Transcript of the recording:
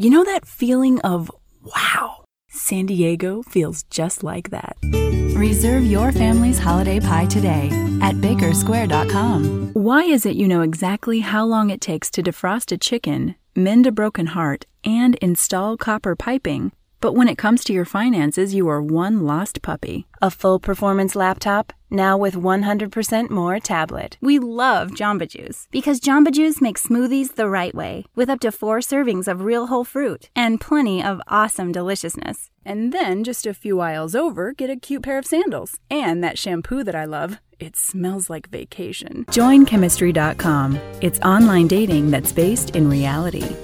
You know that feeling of wow? San Diego feels just like that. Reserve your family's holiday pie today at bakersquare.com. Why is it you know exactly how long it takes to defrost a chicken, mend a broken heart, and install copper piping? But when it comes to your finances, you are one lost puppy. A full performance laptop, now with 100% more tablet. We love Jamba Juice because Jamba Juice makes smoothies the right way with up to four servings of real whole fruit and plenty of awesome deliciousness. And then just a few aisles over, get a cute pair of sandals. And that shampoo that I love. It smells like vacation. Join Chemistry.com. It's online dating that's based in reality.